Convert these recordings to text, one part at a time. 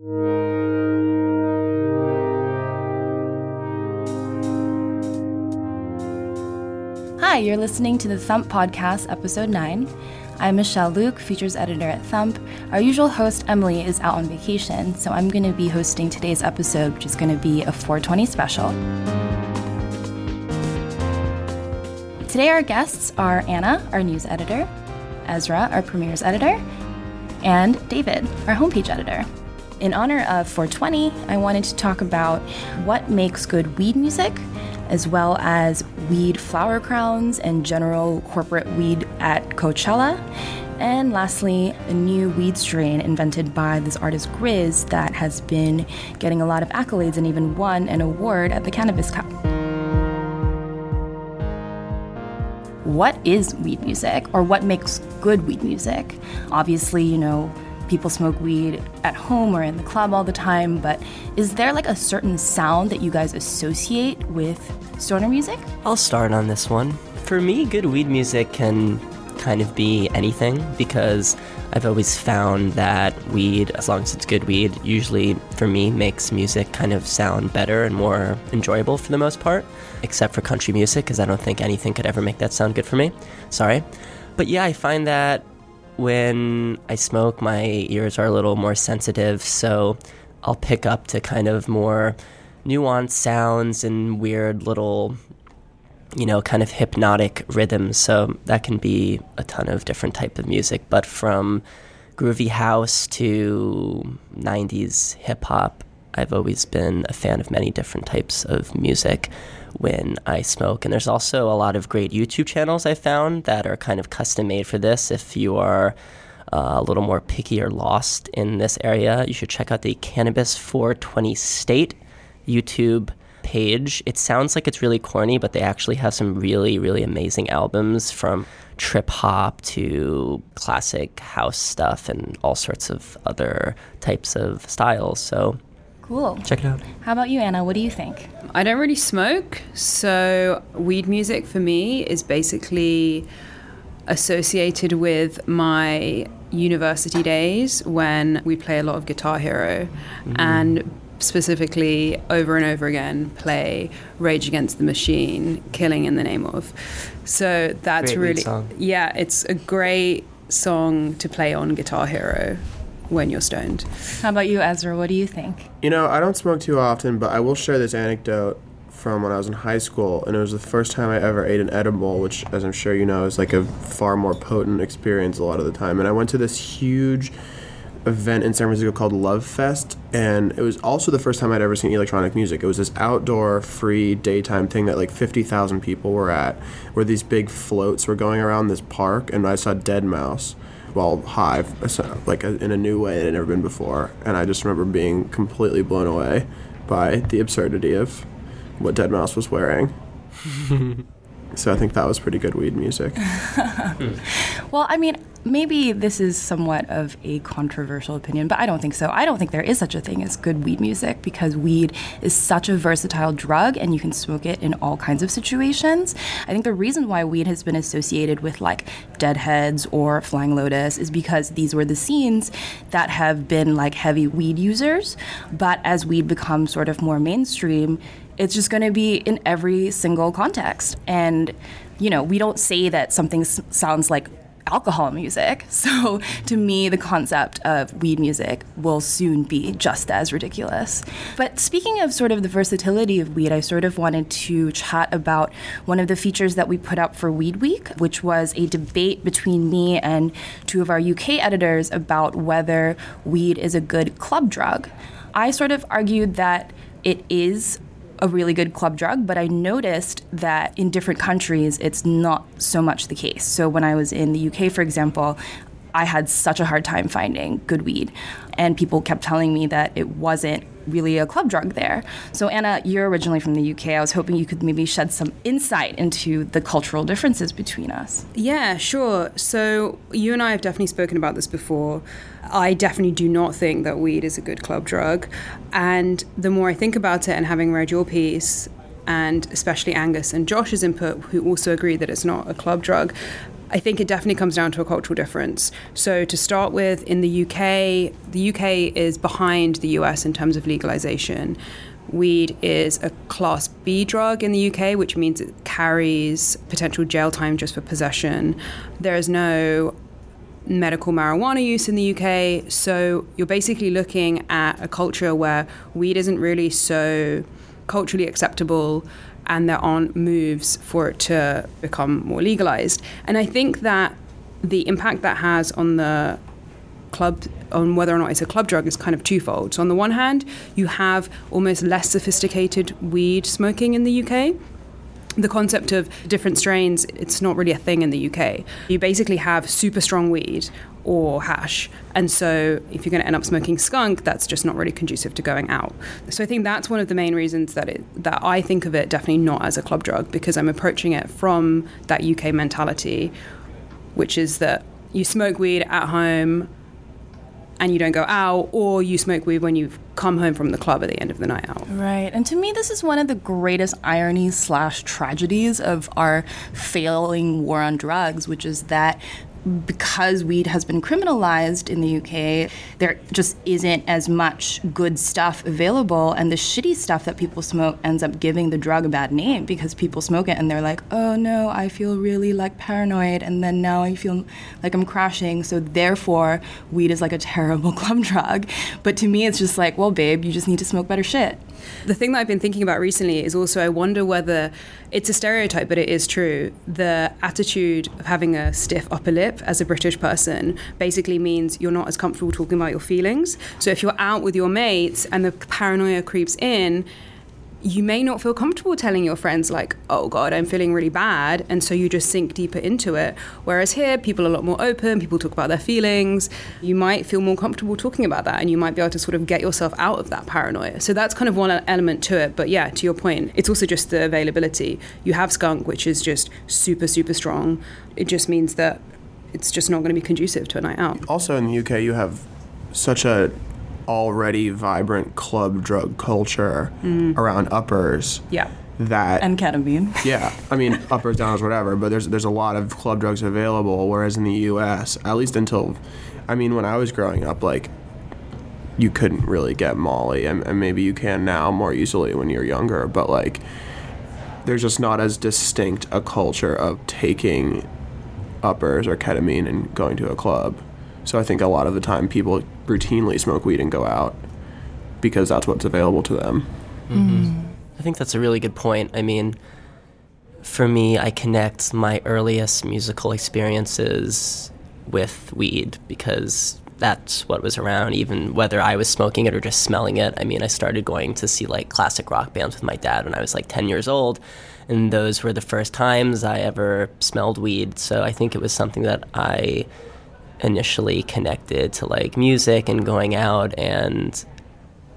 Hi, you're listening to the Thump Podcast, Episode 9. I'm Michelle Lhooq, features editor at Thump. Our usual host, Emily, is out on vacation, so I'm going to be hosting today's episode, which is going to be a 420 special. Today, our guests are Anna, our news editor, Ezra, our premieres editor, and David, our homepage editor. In honor of 420, I wanted to talk about what makes good weed music, as well as weed flower crowns and general corporate weed at Coachella. And lastly, a new weed strain invented by this artist GRiZ that has been getting a lot of accolades and even won an award at the Cannabis Cup. What is weed music or what makes good weed music? Obviously, you know, people smoke weed at home or in the club all the time, but is there like a certain sound that you guys associate with stoner music? I'll start on this one. For me, good weed music can kind of be anything because I've always found that weed, as long as it's good weed, usually for me makes music kind of sound better and more enjoyable for the most part, except for country music because I don't think anything could ever make that sound good for me. Sorry. But yeah, I find that when I smoke, my ears are a little more sensitive, so I'll pick up to kind of more nuanced sounds and weird little, you know, kind of hypnotic rhythms. So that can be a ton of different type of music, but from groovy house to 90s hip hop, I've always been a fan of many different types of music when I smoke. And there's also a lot of great YouTube channels I found that are kind of custom made for this. If you are uh, a little more picky or lost in this area, you should check out the Cannabis 420 State YouTube page. It sounds like it's really corny, but they actually have some really, really amazing albums from trip hop to classic house stuff and all sorts of other types of styles. So Cool. check it out. How about you, Anna? What do you think? I don't really smoke, so weed music for me is basically associated with my university days when we play a lot of Guitar Hero mm. and specifically over and over again play Rage Against the Machine, Killing in the Name of. So that's Great really song. yeah, it's a great song to play on Guitar Hero when you're stoned. How about you, Ezra? What do you think? You know, I don't smoke too often, but I will share this anecdote from when I was in high school, and it was the first time I ever ate an edible, which, as I'm sure you know, is like a far more potent experience a lot of the time. And I went to this huge event in San Francisco called Love Fest, and it was also the first time I'd ever seen electronic music. It was this outdoor, free, daytime thing that like 50,000 people were at, where these big floats were going around this park, and I saw deadmau5. Well, high, so, like in a new way it had never been before, and I just remember being completely blown away by the absurdity of what deadmau5 was wearing. so I think that was pretty good weed music. Well, I mean, maybe this is somewhat of a controversial opinion, but I don't think so. I don't think there is such a thing as good weed music because weed is such a versatile drug and you can smoke it in all kinds of situations. I think the reason why weed has been associated with like Deadheads or Flying Lotus is because these were the scenes that have been like heavy weed users. But as weed becomes sort of more mainstream, it's just going to be in every single context. And, you know, we don't say that something sounds like alcohol music. So to me, the concept of weed music will soon be just as ridiculous. But speaking of sort of the versatility of weed, I sort of wanted to chat about one of the features that we put up for Weed Week, which was a debate between me and two of our UK editors about whether weed is a good club drug. I sort of argued that it is a really good club drug, but I noticed that in different countries it's not so much the case. So when I was in the UK, for example, I had such a hard time finding good weed. And people kept telling me that it wasn't really a club drug there. So, Anna, you're originally from the UK. I was hoping you could maybe shed some insight into the cultural differences between us. Yeah, sure. So, you and I have definitely spoken about this before. I definitely do not think that weed is a good club drug. And the more I think about it and having read your piece, and especially Angus and Josh's input, who also agree that it's not a club drug, I think it definitely comes down to a cultural difference. So, to start with, in the UK, the UK is behind the US in terms of legalization. Weed is a class B drug in the UK, which means it carries potential jail time just for possession. There is no medical marijuana use in the UK. So, you're basically looking at a culture where weed isn't really so culturally acceptable and there aren't moves for it to become more legalized. And I think that the impact that has on the club on whether or not it's a club drug is kind of twofold. So on the one hand, you have almost less sophisticated weed smoking in the UK. The concept of different strains, it's not really a thing in the UK. You basically have super strong weed or hash. And so if you're going to end up smoking skunk, that's just not really conducive to going out. So I think that's one of the main reasons that it, that I think of it definitely not as a club drug because I'm approaching it from that UK mentality, which is that you smoke weed at home and you don't go out, or you smoke weed when you've come home from the club at the end of the night out. Right. And to me, this is one of the greatest ironies slash tragedies of our failing war on drugs, which is that because weed has been criminalized in the UK, there just isn't as much good stuff available. And the shitty stuff that people smoke ends up giving the drug a bad name because people smoke it and they're like, oh no, I feel really like paranoid. And then now I feel like I'm crashing. So therefore, weed is like a terrible club drug. But to me, it's just like, well, babe, you just need to smoke better shit. The thing that I've been thinking about recently is also I wonder whether it's a stereotype, but it is true. The attitude of having a stiff upper lip as a British person basically means you're not as comfortable talking about your feelings. So if you're out with your mates and the paranoia creeps in, you may not feel comfortable telling your friends like oh god i'm feeling really bad and so you just sink deeper into it. Whereas here people are a lot more open people talk about their feelings. You might feel more comfortable talking about that and you might be able to sort of get yourself out of that paranoia. So that's kind of one element to it. But yeah to your point it's also just the availability. You have skunk which is just super super strong. It just means that it's just not going to be conducive to a night out. Also in the uk you have such a already vibrant club drug culture mm. around uppers. Yeah. That and ketamine. Yeah, I mean uppers, downers, whatever. But there's there's a lot of club drugs available. Whereas in the U.S., at least until, I mean, when I was growing up, like you couldn't really get Molly, and, and maybe you can now more easily when you're younger. But like, there's just not as distinct a culture of taking uppers or ketamine and going to a club. So I think a lot of the time people routinely smoke weed and go out because that's what's available to them. Mm-hmm. I think that's a really good point. I mean, for me, I connect my earliest musical experiences with weed because that's what was around, even whether I was smoking it or just smelling it. I mean, I started going to see like classic rock bands with my dad when I was like 10 years old, and those were the first times I ever smelled weed. So I think it was something that I initially connected to like music and going out and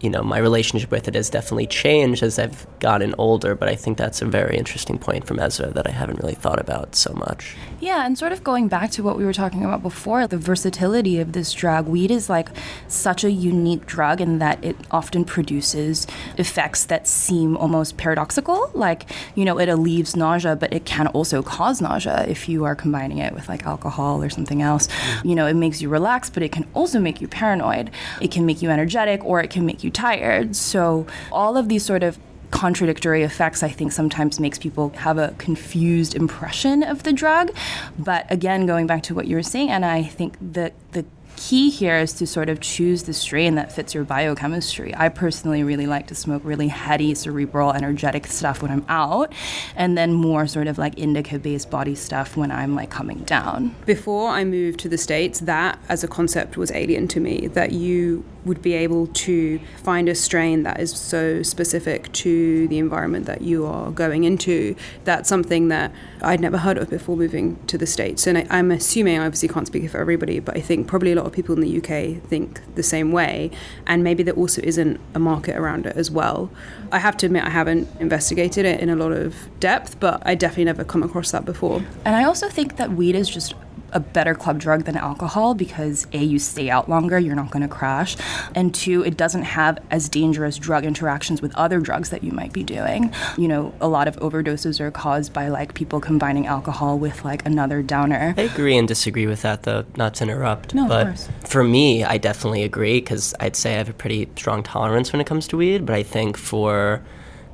you know, my relationship with it has definitely changed as I've gotten older, but I think that's a very interesting point from Ezra that I haven't really thought about so much. Yeah, and sort of going back to what we were talking about before, the versatility of this drug, weed is like such a unique drug in that it often produces effects that seem almost paradoxical. Like, you know, it alleviates nausea, but it can also cause nausea if you are combining it with like alcohol or something else. You know, it makes you relax, but it can also make you paranoid. It can make you energetic or it can make you tired. So all of these sort of contradictory effects, I think sometimes makes people have a confused impression of the drug. But again, going back to what you were saying, and I think that the key here is to sort of choose the strain that fits your biochemistry. I personally really like to smoke really heady, cerebral, energetic stuff when I'm out, and then more sort of like indica based body stuff when I'm like coming down. Before I moved to the States, that as a concept was alien to me that you would be able to find a strain that is so specific to the environment that you are going into. That's something that I'd never heard of before moving to the States. And I, I'm assuming, I obviously can't speak for everybody, but I think probably a lot of people in the UK think the same way. And maybe there also isn't a market around it as well. I have to admit, I haven't investigated it in a lot of depth, but I definitely never come across that before. And I also think that weed is just a better club drug than alcohol because A, you stay out longer, you're not going to crash, and two, it doesn't have as dangerous drug interactions with other drugs that you might be doing. You know, a lot of overdoses are caused by like people combining alcohol with like another downer. I agree and disagree with that, though, not to interrupt. No, of but course. for me, I definitely agree because I'd say I have a pretty strong tolerance when it comes to weed. But I think for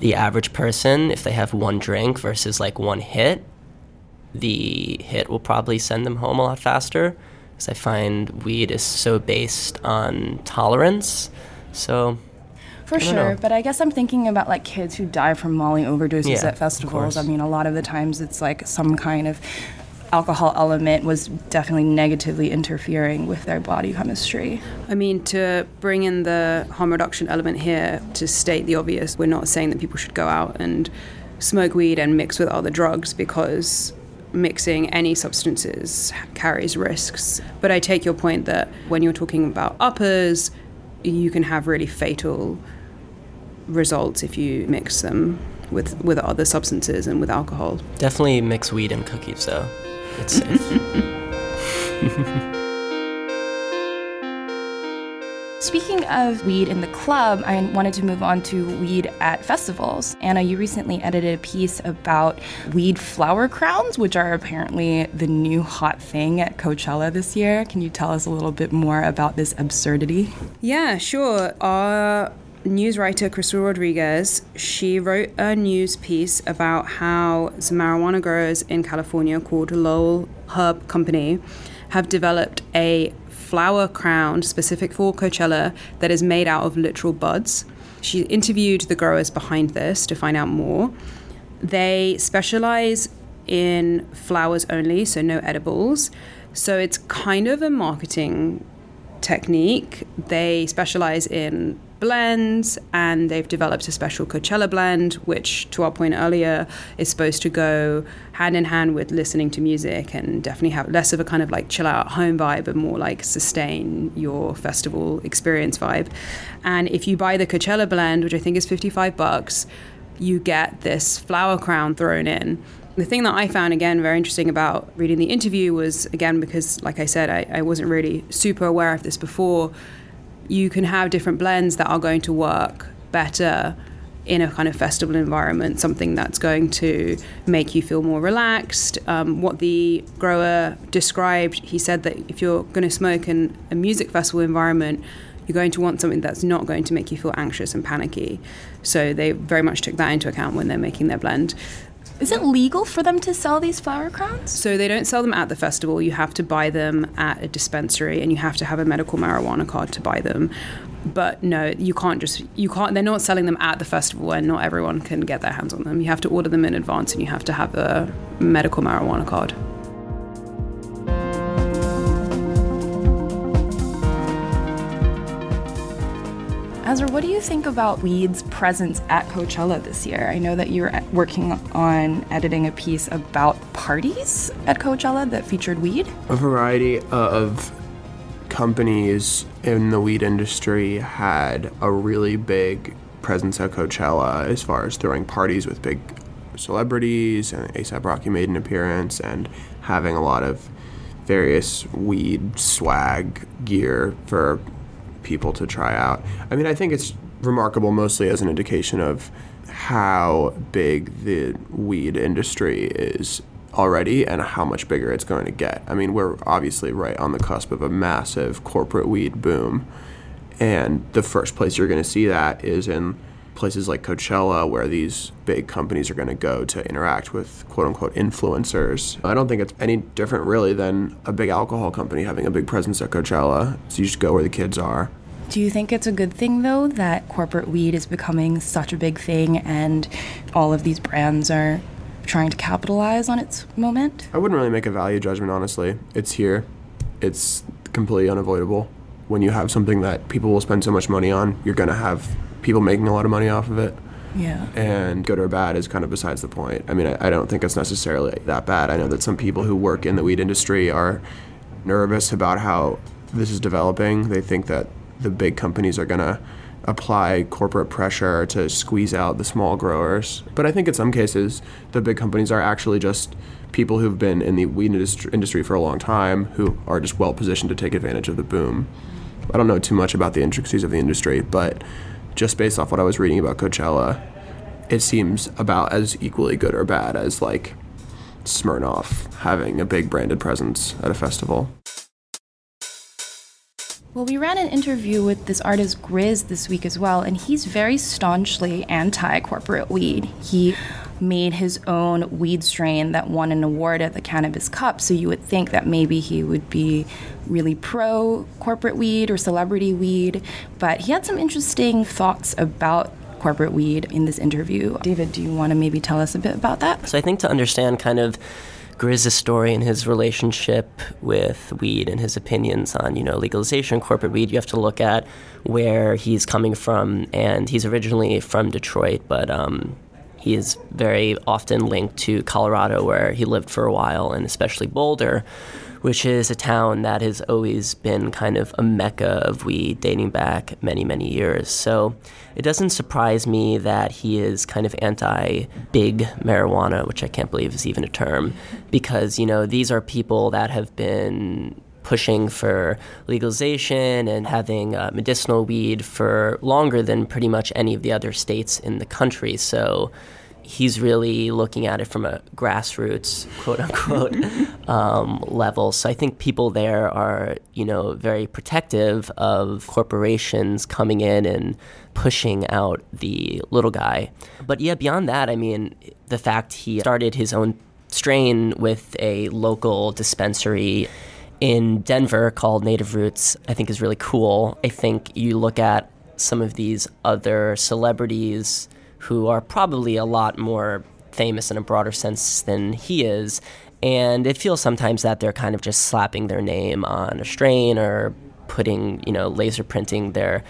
the average person, if they have one drink versus like one hit, the hit will probably send them home a lot faster. Because I find weed is so based on tolerance. So For don't sure, know. but I guess I'm thinking about like kids who die from Molly overdoses Yeah, at festivals. I mean, a lot of the times it's like some kind of alcohol element was definitely negatively interfering with their body chemistry. I mean, to bring in the harm reduction element here, to state the obvious, we're not saying that people should go out and smoke weed and mix with other drugs because mixing any substances carries risks. But I take your point that when you're talking about uppers, you can have really fatal results if you mix them with, with other substances and with alcohol. definitely mix weed and cookies, though. It's safe. Speaking of weed in the club, I wanted to move on to weed at festivals. Anna, you recently edited a piece about weed flower crowns, which are apparently the new hot thing at Coachella this year. Can you tell us a little bit more about this absurdity? Yeah, sure. Our news writer, Crystal Rodriguez, she wrote a news piece about how some marijuana growers in California called Lowell Herb Company have developed a flower crown specific for Coachella that is made out of literal buds. She interviewed the growers behind this to find out more. They specialize in flowers only, so no edibles. So it's kind of a marketing technique. They specialize in blends and they've developed a special Coachella blend, which, to our point earlier, is supposed to go hand in hand with listening to music and definitely have less of a kind of like chill out home vibe and more like sustain your festival experience vibe. And if you buy the Coachella blend, which I think is 55 bucks, you get this flower crown thrown in. The thing that I found again very interesting about reading the interview was again because, like I said, I, I wasn't really super aware of this before. You can have different blends that are going to work better in a kind of festival environment, something that's going to make you feel more relaxed. Um, what the grower described, he said that if you're going to smoke in a music festival environment, you're going to want something that's not going to make you feel anxious and panicky. So they very much took that into account when they're making their blend. Is it legal for them to sell these flower crowns? So they don't sell them at the festival. You have to buy them at a dispensary, and you have to have a medical marijuana card to buy them. But no, you can't just you can't. They're not selling them at the festival, and not everyone can get their hands on them. You have to order them in advance, and you have to have a medical marijuana card. Ezra, what do you think about weed's presence at Coachella this year? I know that you were working on editing a piece about parties at Coachella that featured weed. A variety of companies in the weed industry had a really big presence at Coachella as far as throwing parties with big celebrities, and ASAP Rocky made an appearance, and having a lot of various weed swag gear for people to try out. I mean, I think it's remarkable mostly as an indication of how big the weed industry is already and how much bigger it's going to get. I mean, we're obviously right on the cusp of a massive corporate weed boom. And the first place you're going to see that is in places like Coachella, where these big companies are going to go to interact with quote unquote influencers. I don't think it's any different really than a big alcohol company having a big presence at Coachella. So you just go where the kids are. Do you think it's a good thing, though, that corporate weed is becoming such a big thing and all of these brands are trying to capitalize on its moment? I wouldn't really make a value judgment, honestly. It's here, it's completely unavoidable. When you have something that people will spend so much money on, you're going to have people making a lot of money off of it. Yeah. And good or bad is kind of besides the point. I mean, I, I don't think it's necessarily that bad. I know that some people who work in the weed industry are nervous about how this is developing. They think that the big companies are going to apply corporate pressure to squeeze out the small growers. But I think in some cases, the big companies are actually just people who've been in the weed industry for a long time who are just well positioned to take advantage of the boom. I don't know too much about the intricacies of the industry, but just based off what I was reading about Coachella, it seems about as equally good or bad as like Smirnoff having a big branded presence at a festival. Well, we ran an interview with this artist GRiZ this week as well, and he's very staunchly anti corporate weed. He made his own weed strain that won an award at the Cannabis Cup, so you would think that maybe he would be really pro corporate weed or celebrity weed, but he had some interesting thoughts about corporate weed in this interview. David, do you want to maybe tell us a bit about that? So I think to understand kind of GRiZ's story and his relationship with weed and his opinions on, you know, legalization, corporate weed, you have to look at where he's coming from. And he's originally from Detroit, but um, he is very often linked to Colorado, where he lived for a while, and especially Boulder, which is a town that has always been kind of a mecca of weed dating back many, many years. So it doesn't surprise me that he is kind of anti big marijuana, which I can't believe is even a term, because, you know, these are people that have been pushing for legalization and having uh, medicinal weed for longer than pretty much any of the other states in the country. So he's really looking at it from a grassroots, quote unquote, um, level. So I think people there are, you know, very protective of corporations coming in and pushing out the little guy. But yeah, beyond that, I mean, the fact he started his own strain with a local dispensary in Denver called Native Roots, I think is really cool. I think you look at some of these other celebrities who are probably a lot more famous in a broader sense than he is. And it feels sometimes that they're kind of just slapping their name on a strain or putting, you know, laser printing their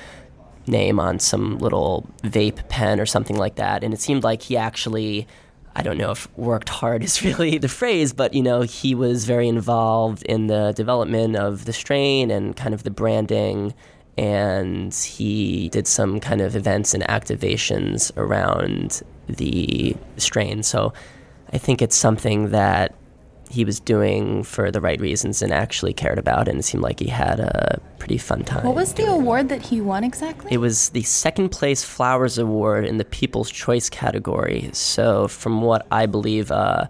name on some little vape pen or something like that. And it seemed like he actually, I don't know if worked hard is really the phrase, but, you know, he was very involved in the development of the strain and kind of the branding and he did some kind of events and activations around the strain. So I think it's something that he was doing for the right reasons and actually cared about, and it seemed like he had a pretty fun time. What was the award that he won exactly? It was the second place Flowers Award in the People's Choice category. So, from what I believe, uh,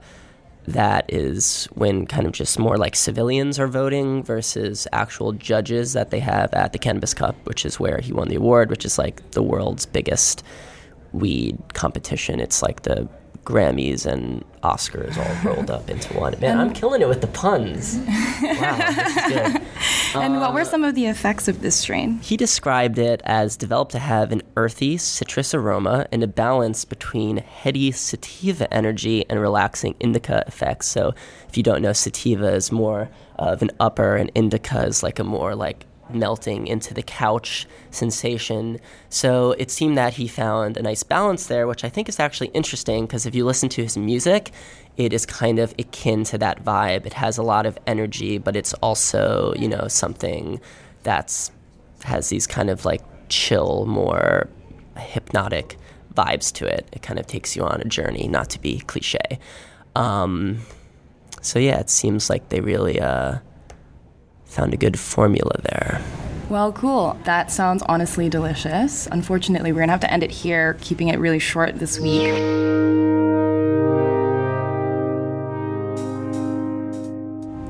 that is when kind of just more like civilians are voting versus actual judges that they have at the Cannabis Cup, which is where he won the award, which is like the world's biggest weed competition. It's like the Grammys and Oscars all rolled up into one. Man, I'm killing it with the puns. Wow, this is good. and uh, what were some of the effects of this strain? He described it as developed to have an earthy citrus aroma and a balance between heady sativa energy and relaxing indica effects. So, if you don't know, sativa is more of an upper, and indica is like a more like melting into the couch sensation. So it seemed that he found a nice balance there, which I think is actually interesting because if you listen to his music, it is kind of akin to that vibe. It has a lot of energy, but it's also, you know, something that's has these kind of like chill, more hypnotic vibes to it. It kind of takes you on a journey, not to be cliche. Um, so yeah, it seems like they really uh, found a good formula there. Well, cool. That sounds honestly delicious. Unfortunately, we're going to have to end it here, keeping it really short this week.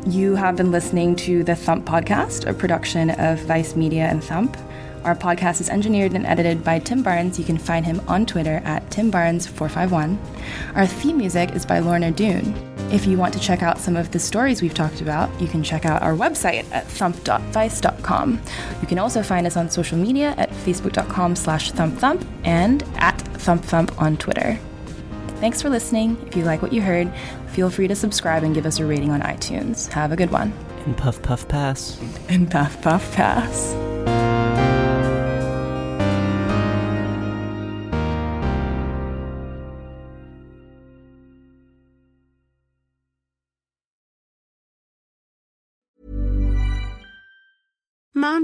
You have been listening to the Thump podcast, a production of Vice Media and Thump. Our podcast is engineered and edited by Tim Barnes. You can find him on Twitter at timbarnes451. Our theme music is by Lorna Doone. If you want to check out some of the stories we've talked about, you can check out our website at thump.vice.com. You can also find us on social media at facebook.com slash thumpthump and at thumpthump on Twitter. Thanks for listening. If you like what you heard, feel free to subscribe and give us a rating on iTunes. Have a good one. And puff puff pass. And puff puff pass.